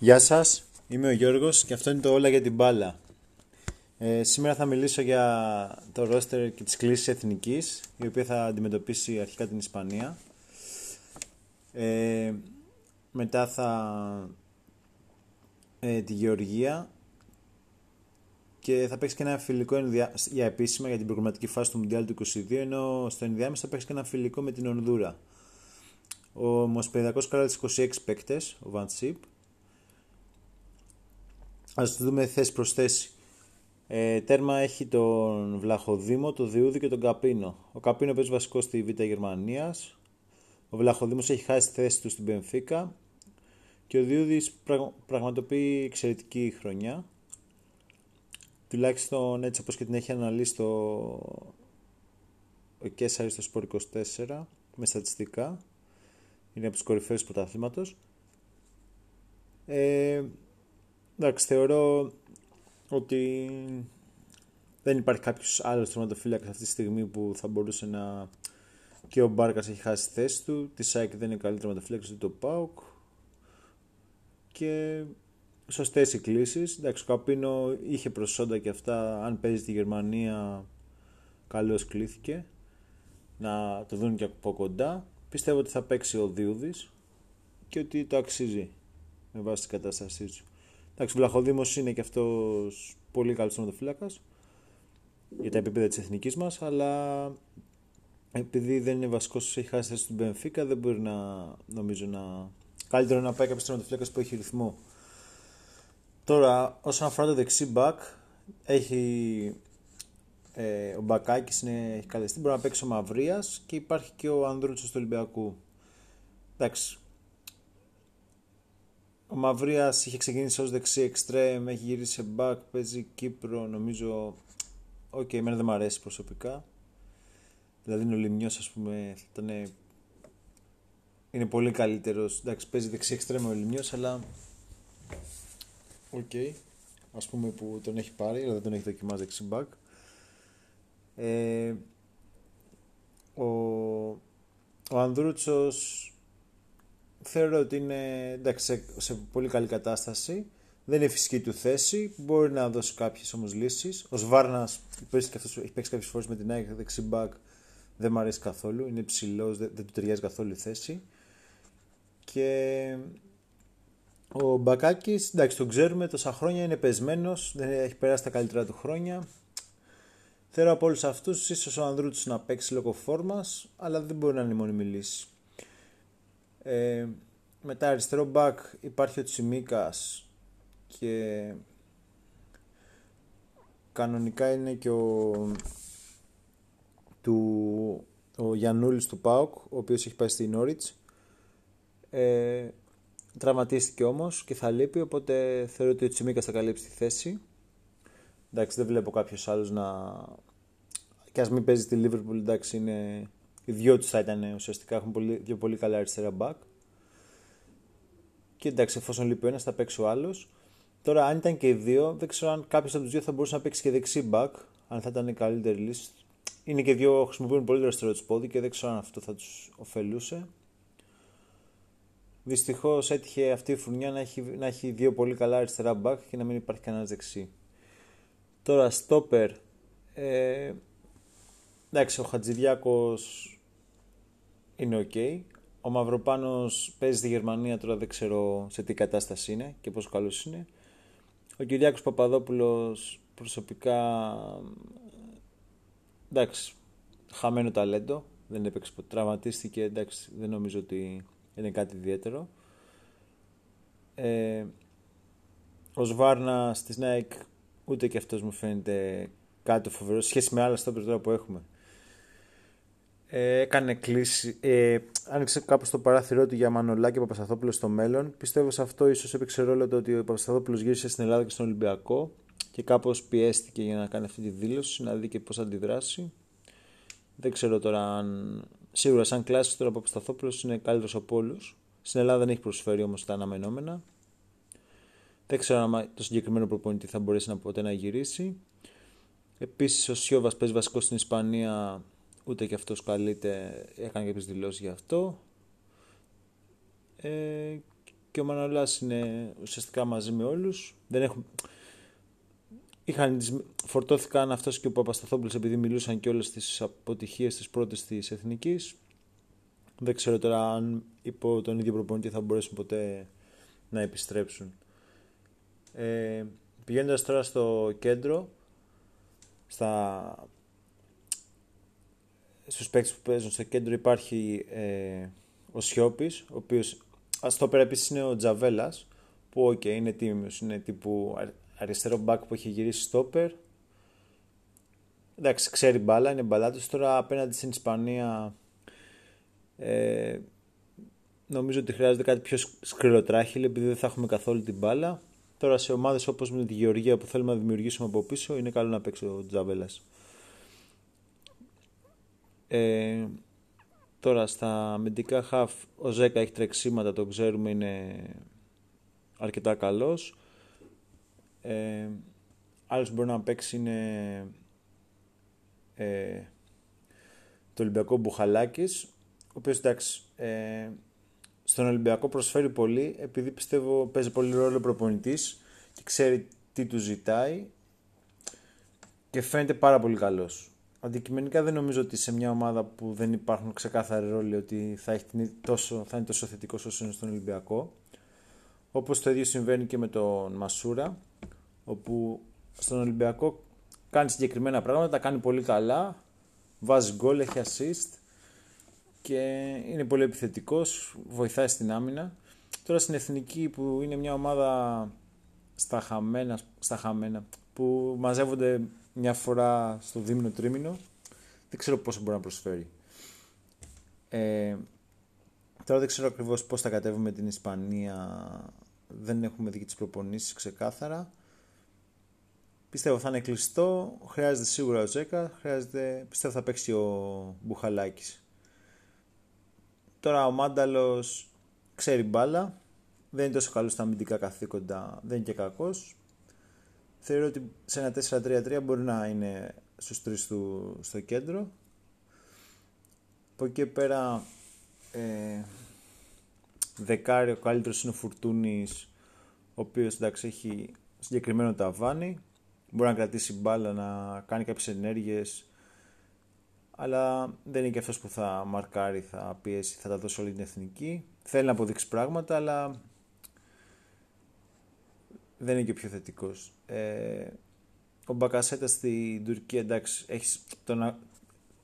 Γεια σας, είμαι ο Γιώργος και αυτό είναι το Όλα για την Μπάλα. Ε, σήμερα θα μιλήσω για το ρόστερ και τις κλήσεις εθνικής, η οποία θα αντιμετωπίσει αρχικά την Ισπανία. Ε, μετά θα ε, τη Γεωργία και θα παίξει και ένα φιλικό για επίσημα για την προγραμματική φάση του Μουντιάλ του 22, ενώ στο ενδιάμεσο θα παίξει και ένα φιλικό με την Ονδούρα. Ο Μοσπεδιακός κράτη 26 παίκτες, ο Βαντσίπ, Ας δούμε θέση προς θέση. Ε, τέρμα έχει τον Βλαχοδήμο, τον Διούδη και τον Καπίνο. Ο Καπίνο παίζει βασικό στη Β' Γερμανίας. Ο Βλαχοδήμος έχει χάσει τη θέση του στην Πενφύκα. Και ο Διούδης πραγματοποιεί εξαιρετική χρονιά. Τουλάχιστον έτσι όπως και την έχει αναλύσει το... ο Κέσσαρης στο Σπορ 24 με στατιστικά. Είναι από τους κορυφαίους πρωταθλήματος. Ε, Εντάξει, θεωρώ ότι δεν υπάρχει κάποιος άλλος τροματοφύλακα αυτή τη στιγμή που θα μπορούσε να. Και ο Μπάρκας έχει χάσει τη θέση του. Τη ΣΑΙΚ δεν είναι καλύτερο τροματοφύλακα του το ΠΑΟΚ. Και σωστές οι κλήσει. Εντάξει, ο Καπίνο είχε προσόντα και αυτά. Αν παίζει τη Γερμανία, καλώς κλήθηκε να το δουν και από κοντά. Πιστεύω ότι θα παίξει ο Διούδης και ότι το αξίζει με βάση την κατάστασή του. Εντάξει, ο Βλαχοδήμος είναι και αυτός πολύ καλός τερματοφύλακα για τα επίπεδα της εθνικής μας, αλλά επειδή δεν είναι βασικός, έχει χάσει θέση του Μπενφίκα, δεν μπορεί να νομίζω να. Καλύτερο να πάει κάποιος τερματοφύλακα που έχει ρυθμό. Τώρα, όσον αφορά το δεξί μπακ, έχει ε, ο Μπακάκης έχει καλεστεί, μπορεί να παίξει ο Μαυρίας και υπάρχει και ο Ανδρούτσος του Ολυμπιακού. Εντάξει, ο Μαυρίας είχε ξεκινήσει ως δεξί εξτρέμ, έχει γυρίσει σε back, παίζει Κύπρο, νομίζω. OK, okay, εμένα δεν μου αρέσει προσωπικά. Δηλαδή είναι ο Λημνιός, ας πούμε, ήταν... είναι πολύ καλύτερος. Εντάξει, παίζει δεξί εξτρέμ ο Λημνιός, αλλά... OK, okay. ας πούμε που τον έχει πάρει, αλλά δεν τον έχει δοκιμάσει δεξί back. Ε, ο, ο Ανδρούτσος θεωρώ ότι είναι εντάξει, σε, πολύ καλή κατάσταση. Δεν είναι φυσική του θέση. Μπορεί να δώσει κάποιες όμως λύσεις. Ο Σβάρνας έχει παίξει κάποιες φορές με την ΑΕΚ δεξί μπακ. Δεν μου αρέσει καθόλου. Είναι ψηλό, δεν, δεν του ταιριάζει καθόλου η θέση. Και ο Μπακάκης, εντάξει, τον ξέρουμε τόσα χρόνια, είναι πεσμένος, δεν έχει περάσει τα καλύτερα του χρόνια. Θέλω από όλους αυτούς, ίσως ο Ανδρούτης να παίξει λόγω φόρμας, αλλά δεν μπορεί να είναι η μόνη λύση. Ε, μετά αριστερό back υπάρχει ο Τσιμίκας και κανονικά είναι και ο, του, ο Γιαννούλης του ΠΑΟΚ ο οποίος έχει πάει στη Νόριτς ε, τραυματίστηκε όμως και θα λείπει οπότε θεωρώ ότι ο Τσιμίκας θα καλύψει τη θέση. Εντάξει δεν βλέπω κάποιος άλλος να και ας μην παίζει τη Liverpool εντάξει είναι οι δυο τους θα ήταν ουσιαστικά έχουν πολύ, δύο πολύ καλά αριστερά back. Και εντάξει, εφόσον λείπει ο ένας, θα παίξει ο άλλος. Τώρα, αν ήταν και οι δύο, δεν ξέρω αν κάποιος από τους δύο θα μπορούσε να παίξει και δεξί back, αν θα ήταν η καλύτερη λύση. Είναι και δύο χρησιμοποιούν πολύ αριστερό τους πόδι και δεν ξέρω αν αυτό θα τους ωφελούσε. Δυστυχώς έτυχε αυτή η φουρνιά να έχει, να έχει δύο πολύ καλά αριστερά back και να μην υπάρχει κανένα δεξί. Τώρα, stopper. Ε, εντάξει, ο Χατζηδιάκος είναι ok. Ο Μαυροπάνος παίζει στη Γερμανία, τώρα δεν ξέρω σε τι κατάσταση είναι και πόσο καλός είναι. Ο Κυριάκος Παπαδόπουλος προσωπικά, εντάξει, χαμένο ταλέντο, δεν έπαιξε ποτέ, τραυματίστηκε, εντάξει, δεν νομίζω ότι είναι κάτι ιδιαίτερο. Ε, ο Σβάρνα τη Νάικ ούτε και αυτός μου φαίνεται κάτι φοβερό σχέση με άλλα στόπερ που έχουμε ε, έκανε κλίση, ε, άνοιξε κάπως το παράθυρό του για Μανολάκη και Παπασταθόπουλο στο μέλλον. Πιστεύω σε αυτό ίσως έπαιξε ρόλο το ότι ο Παπασταθόπουλος γύρισε στην Ελλάδα και στον Ολυμπιακό και κάπως πιέστηκε για να κάνει αυτή τη δήλωση, να δει και πώς θα αντιδράσει. Δεν ξέρω τώρα αν... Σίγουρα σαν κλάσης τώρα ο Παπασταθόπουλος είναι καλύτερος από όλους. Στην Ελλάδα δεν έχει προσφέρει όμως τα αναμενόμενα. Δεν ξέρω αν το συγκεκριμένο προπονητή θα μπορέσει να ποτέ να γυρίσει. Επίσης ο Σιώβας παίζει βασικό στην Ισπανία ούτε και αυτός καλείται, έκανε κάποιες δηλώσεις γι' αυτό. Ε, και ο Μανολάς είναι ουσιαστικά μαζί με όλους. Δεν έχουν... Είχαν, φορτώθηκαν αυτός και ο Παπασταθόπουλος επειδή μιλούσαν και όλες τις αποτυχίες της πρώτης της εθνικής. Δεν ξέρω τώρα αν υπό τον ίδιο προπονητή θα μπορέσουν ποτέ να επιστρέψουν. Ε, πηγαίνοντας τώρα στο κέντρο, στα... στους παίκτες που παίζουν στο κέντρο υπάρχει ε, ο Σιώπης, ο οποίος στόπερ επίσης είναι ο Τζαβέλας, που οκ, είναι τίμιος, είναι τύπου αριστερό μπακ που έχει γυρίσει στόπερ. Εντάξει, ξέρει μπάλα, είναι μπαλάτος. Τώρα απέναντι στην Ισπανία ε, νομίζω ότι χρειάζεται κάτι πιο σκληροτράχυλο επειδή δεν θα έχουμε καθόλου την μπάλα. Τώρα σε ομάδες όπως με τη Γεωργία που θέλουμε να δημιουργήσουμε από πίσω είναι καλό να παίξει ο Τζαβέλας. Ε, τώρα στα αμυντικά χαφ ο Ζέκα έχει τρεξίματα, το ξέρουμε είναι αρκετά καλός. Ε, άλλος μπορεί να παίξει είναι ε, το Ολυμπιακό Μπουχαλάκης, ο οποίος εντάξει, ε, στον Ολυμπιακό προσφέρει πολύ επειδή πιστεύω παίζει πολύ ρόλο προπονητής και ξέρει τι του ζητάει και φαίνεται πάρα πολύ καλός. Αντικειμενικά δεν νομίζω ότι σε μια ομάδα που δεν υπάρχουν ξεκάθαροι ρόλοι ότι θα, έχει τόσο, θα είναι τόσο θετικός όσο είναι στον Ολυμπιακό. Όπως το ίδιο συμβαίνει και με τον Μασούρα, όπου στον Ολυμπιακό κάνει συγκεκριμένα πράγματα, τα κάνει πολύ καλά, βάζει γκολ, έχει assist και είναι πολύ επιθετικός, βοηθάει στην άμυνα. Τώρα στην Εθνική που είναι μια ομάδα στα χαμένα, στα χαμένα που μαζεύονται μια φορά στο δίμηνο τρίμηνο, δεν ξέρω πόσο μπορεί να προσφέρει. Ε, τώρα δεν ξέρω ακριβώς πώς θα κατέβουμε την Ισπανία, δεν έχουμε δει τις προπονήσεις ξεκάθαρα. Πιστεύω θα είναι κλειστό, χρειάζεται σίγουρα ο Τζέκα, χρειάζεται, πιστεύω θα παίξει ο Μπουχαλάκης. Τώρα ο Μάνταλος ξέρει μπάλα, δεν είναι τόσο καλός στα αμυντικά καθήκοντα, δεν είναι και κακός. Θεωρώ ότι σε ένα 4-3-3 μπορεί να είναι στους τρεις του στο κέντρο. Από εκεί πέρα ε, δεκάρι ο καλύτερος είναι ο Φουρτούνης ο οποίος εντάξει έχει συγκεκριμένο ταβάνι μπορεί να κρατήσει μπάλα, να κάνει κάποιες ενέργειες αλλά δεν είναι και αυτός που θα μαρκάρει, θα πιέσει, θα τα δώσει όλη την εθνική. Θέλει να αποδείξει πράγματα, αλλά δεν είναι και πιο θετικός. Ε, ο Μπακασέτα στην Τουρκία, εντάξει, έχεις τον,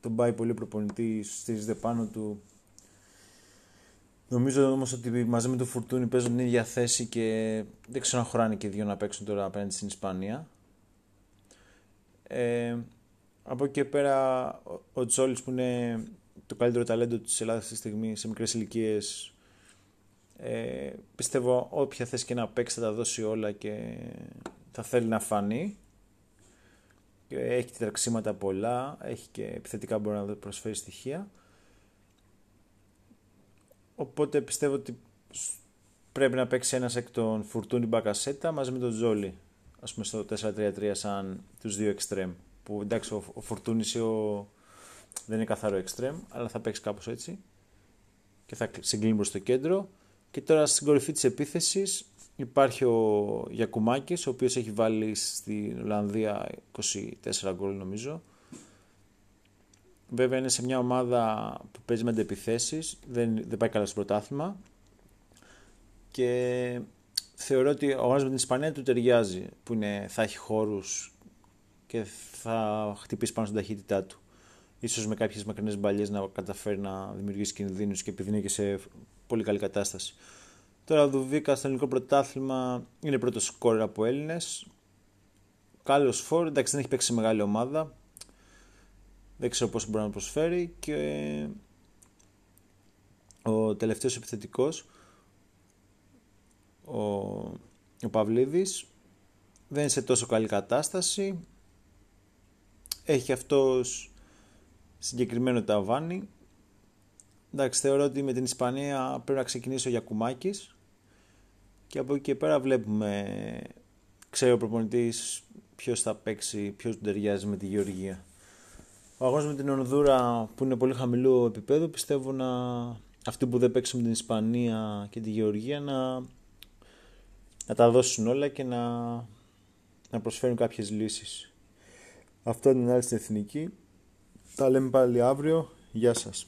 τον πάει πολύ προπονητής, στηρίζεται πάνω του. Νομίζω όμως ότι μαζί με τον Φουρτούνι παίζουν την ίδια θέση και δεν ξέρω αν χωράνε και δύο να παίξουν τώρα απέναντι στην Ισπανία. Ε, από εκεί και πέρα ο Τζόλης που είναι το καλύτερο ταλέντο της Ελλάδας αυτή τη στιγμή σε μικρές ηλικίες. Ε, πιστεύω όποια θέση και να παίξει θα τα δώσει όλα και θα θέλει να φανεί. Έχει τρεξίματα πολλά, έχει και επιθετικά μπορεί να προσφέρει στοιχεία. Οπότε πιστεύω ότι πρέπει να παίξει ένας εκ των Φουρτούνι Μπακασέτα μαζί με τον Τζόλι. Ας πούμε στο 4-3-3 σαν τους δύο εξτρέμ που εντάξει ο, ο Φορτούνης ο, δεν είναι καθαρό extreme, αλλά θα παίξεις κάπως έτσι και θα συγκλίνεις προς το κέντρο και τώρα στην κορυφή της επίθεσης υπάρχει ο Γιακουμάκης ο οποίος έχει βάλει στην Ολλανδία 24 γκολ νομίζω βέβαια είναι σε μια ομάδα που παίζει με αντεπιθέσεις δεν, δεν πάει καλά στο πρωτάθλημα και θεωρώ ότι ο αγώνας με την Ισπανία του ταιριάζει που είναι, θα έχει χώρους και θα χτυπήσει πάνω στην ταχύτητά του. Ίσως με κάποιες μακρινές μπαλιές να καταφέρει να δημιουργήσει κινδύνους και επειδή είναι και σε πολύ καλή κατάσταση. Τώρα ο Δουβίκα στο ελληνικό πρωτάθλημα είναι πρώτος σκόρ από Έλληνες. Κάλο φόρ, εντάξει δεν έχει παίξει σε μεγάλη ομάδα. Δεν ξέρω πόσο μπορεί να προσφέρει. Και ο τελευταίος επιθετικός, ο, ο Παυλίδης, δεν είναι σε τόσο καλή κατάσταση έχει αυτός συγκεκριμένο ταβάνι. Εντάξει, θεωρώ ότι με την Ισπανία πρέπει να ξεκινήσει ο Γιακουμάκης και από εκεί και πέρα βλέπουμε, ξέρει ο προπονητής ποιος θα παίξει, ποιος του ταιριάζει με τη Γεωργία. Ο αγώνας με την Ονδούρα που είναι πολύ χαμηλό επίπεδο πιστεύω να αυτοί που δεν παίξουν με την Ισπανία και τη Γεωργία να να τα δώσουν όλα και να, να προσφέρουν κάποιες λύσεις. Αυτό είναι άλλη στην Εθνική. Τα λέμε πάλι αύριο. Γεια σας.